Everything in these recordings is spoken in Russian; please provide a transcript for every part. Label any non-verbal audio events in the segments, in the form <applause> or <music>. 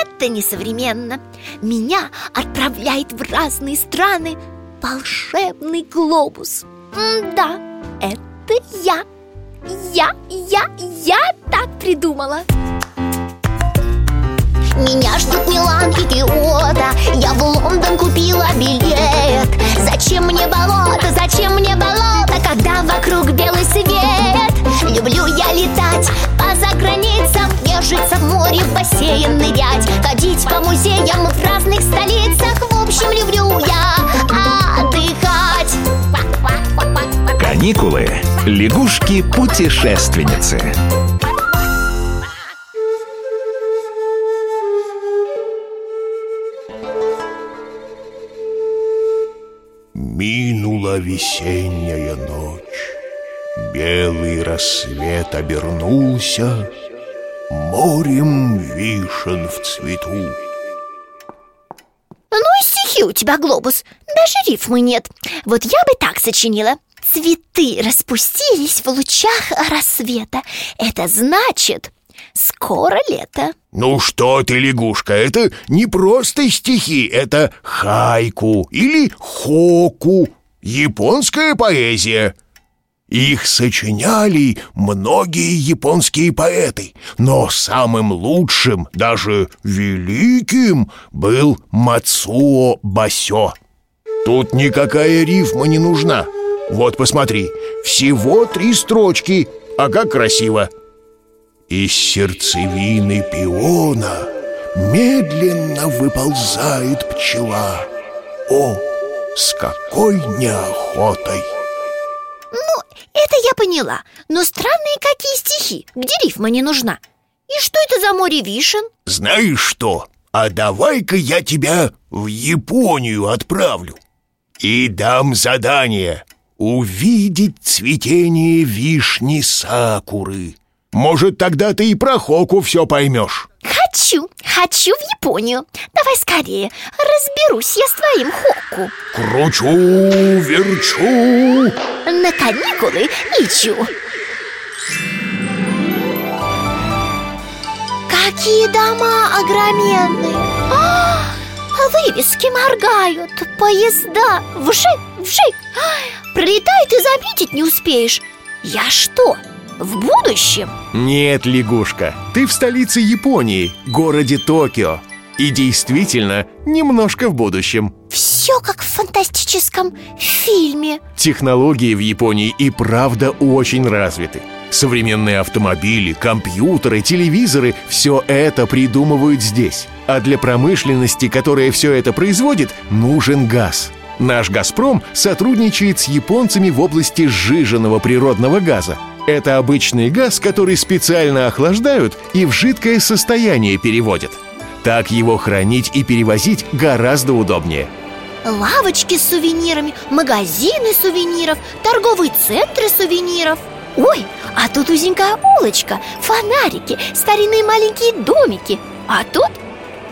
это несовременно. Меня отправляет в разные страны. Волшебный глобус. Да, это я. Я, я, я так придумала. Меня ждут Милан Нежиться в море, в бассейн нырять. Ходить по музеям в разных столицах. В общем, люблю я отдыхать. Каникулы. Лягушки-путешественницы. Минула весенняя ночь, Белый рассвет обернулся, Морем вишен в цвету. Ну и стихи у тебя, Глобус. Даже рифмы нет. Вот я бы так сочинила. Цветы распустились в лучах рассвета. Это значит, скоро лето Ну что ты, лягушка, это не просто стихи, это хайку или хоку, японская поэзия. Их сочиняли многие японские поэты, но самым лучшим, даже великим, был Мацуо Басё. Тут никакая рифма не нужна. Вот посмотри, всего три строчки, а как красиво. Из сердцевины пиона медленно выползает пчела. О, с какой неохотой! Это я поняла. Но странные какие стихи. Где рифма не нужна? И что это за море вишен? Знаешь что? А давай-ка я тебя в Японию отправлю И дам задание Увидеть цветение вишни сакуры. Может, тогда ты и про Хоку все поймешь Хочу, хочу в Японию. Давай скорее, разберусь я с твоим хоку. Кручу, верчу. На каникулы лечу Какие дома огроменные. А, Вывески моргают, поезда. Вжик, вжик Ай, Пролетает и заметить не успеешь. Я что, в будущем? Нет, лягушка, ты в столице Японии, городе Токио. И действительно, немножко в будущем. Все как в фантастическом фильме. Технологии в Японии и правда очень развиты. Современные автомобили, компьютеры, телевизоры – все это придумывают здесь. А для промышленности, которая все это производит, нужен газ. Наш «Газпром» сотрудничает с японцами в области сжиженного природного газа Это обычный газ, который специально охлаждают и в жидкое состояние переводят. Так его хранить и перевозить гораздо удобнее. Лавочки с сувенирами, магазины сувениров, торговые центры сувениров. Ой, а тут узенькая улочка, фонарики, старинные маленькие домики. А тут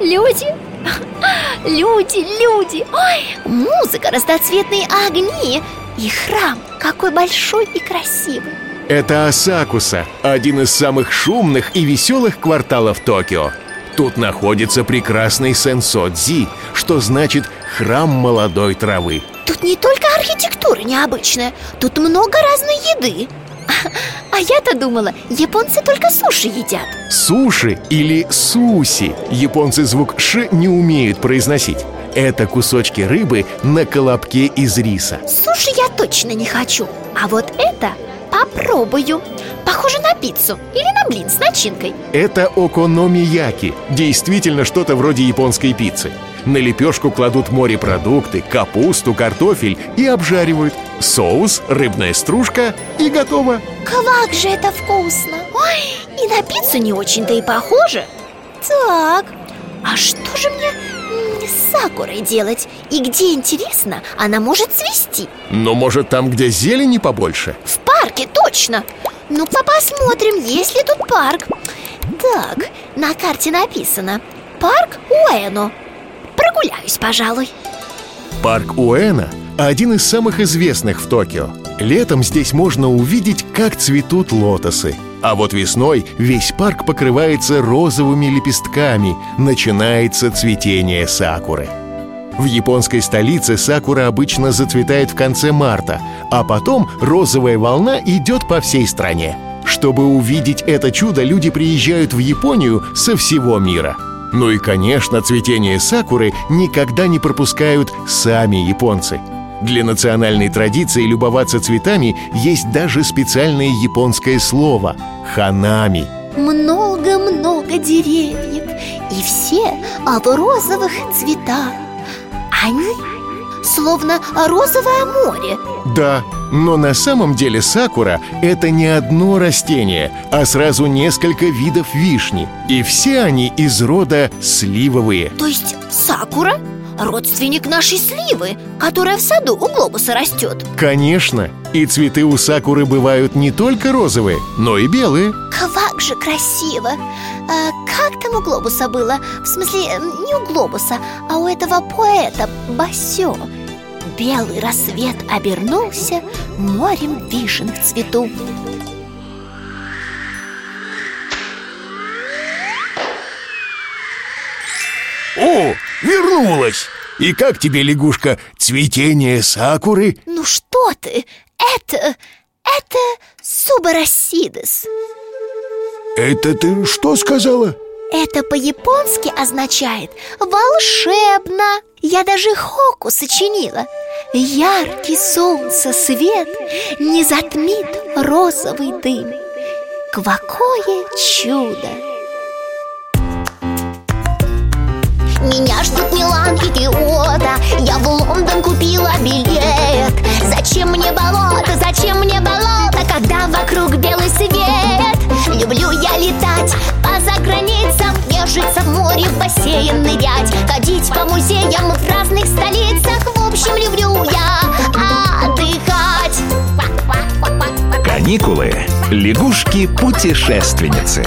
люди. <laughs> Люди, люди. Ой, музыка, разноцветные огни И храм. Какой большой и красивый Это Асакуса, один из самых шумных и веселых кварталов Токио. Тут находится прекрасный Сенсодзи, что значит «храм молодой травы». Тут не только архитектура необычная Тут много разной еды А я-то думала, японцы только суши едят Суши или суси Японцы звук «ш» не умеют произносить Это кусочки рыбы на колобке из риса Суши я точно не хочу А вот это попробую. Похоже на пиццу или на блин с начинкой. Это окономияки. Действительно что-то вроде японской пиццы. На лепешку кладут морепродукты, капусту, картофель и обжаривают. Соус, рыбная стружка и готово. Как же это вкусно! Ой, и на пиццу не очень-то и похоже. Так, а что же мне с сакурой делать? И где, интересно, она может цвести? Но может там, где зелени побольше? В парке, точно. Ну-ка посмотрим, есть ли тут парк. Так, на карте написано. Парк Уэно Прогуляюсь, пожалуй. Парк Уэно – один из самых известных в Токио. Летом здесь можно увидеть, как цветут лотосы. А вот весной весь парк покрывается розовыми лепестками. Начинается цветение сакуры в японской столице сакура обычно зацветает в конце марта, а потом розовая волна идет по всей стране. Чтобы увидеть это чудо, люди приезжают в Японию со всего мира. Ну и, конечно, цветение сакуры никогда не пропускают сами японцы. Для национальной традиции любоваться цветами есть даже специальное японское слово – ханами. Много-много деревьев И все в розовых цветах Они словно розовое море Да, но на самом деле сакура – это не одно растение, а сразу несколько видов вишни. И все они из рода сливовые. То есть сакура – родственник нашей сливы, которая в саду у глобуса растет Конечно, и цветы у сакуры бывают не только розовые, но и белые. Как же красиво! А как там у глобуса было? В смысле, не у глобуса, а у этого поэта Басё Белый рассвет обернулся морем вишен в цвету О, вернулась! И как тебе, лягушка, цветение сакуры? Ну что ты? Это... это субарасидес Это ты что сказала? Это по-японски означает «волшебно» Я даже хоку сочинила Яркий солнце свет Не затмит розовый дым Какое чудо! Меня ждут Милан и Киото Я в Лондон купила билет. Зачем мне болото, зачем мне болото Когда вокруг белый свет? Люблю я летать по заграницам Нежиться в море, в бассейн нырять. Ходить по музеям в разных столицах. В общем, люблю я отдыхать. Каникулы. Лягушки-путешественницы.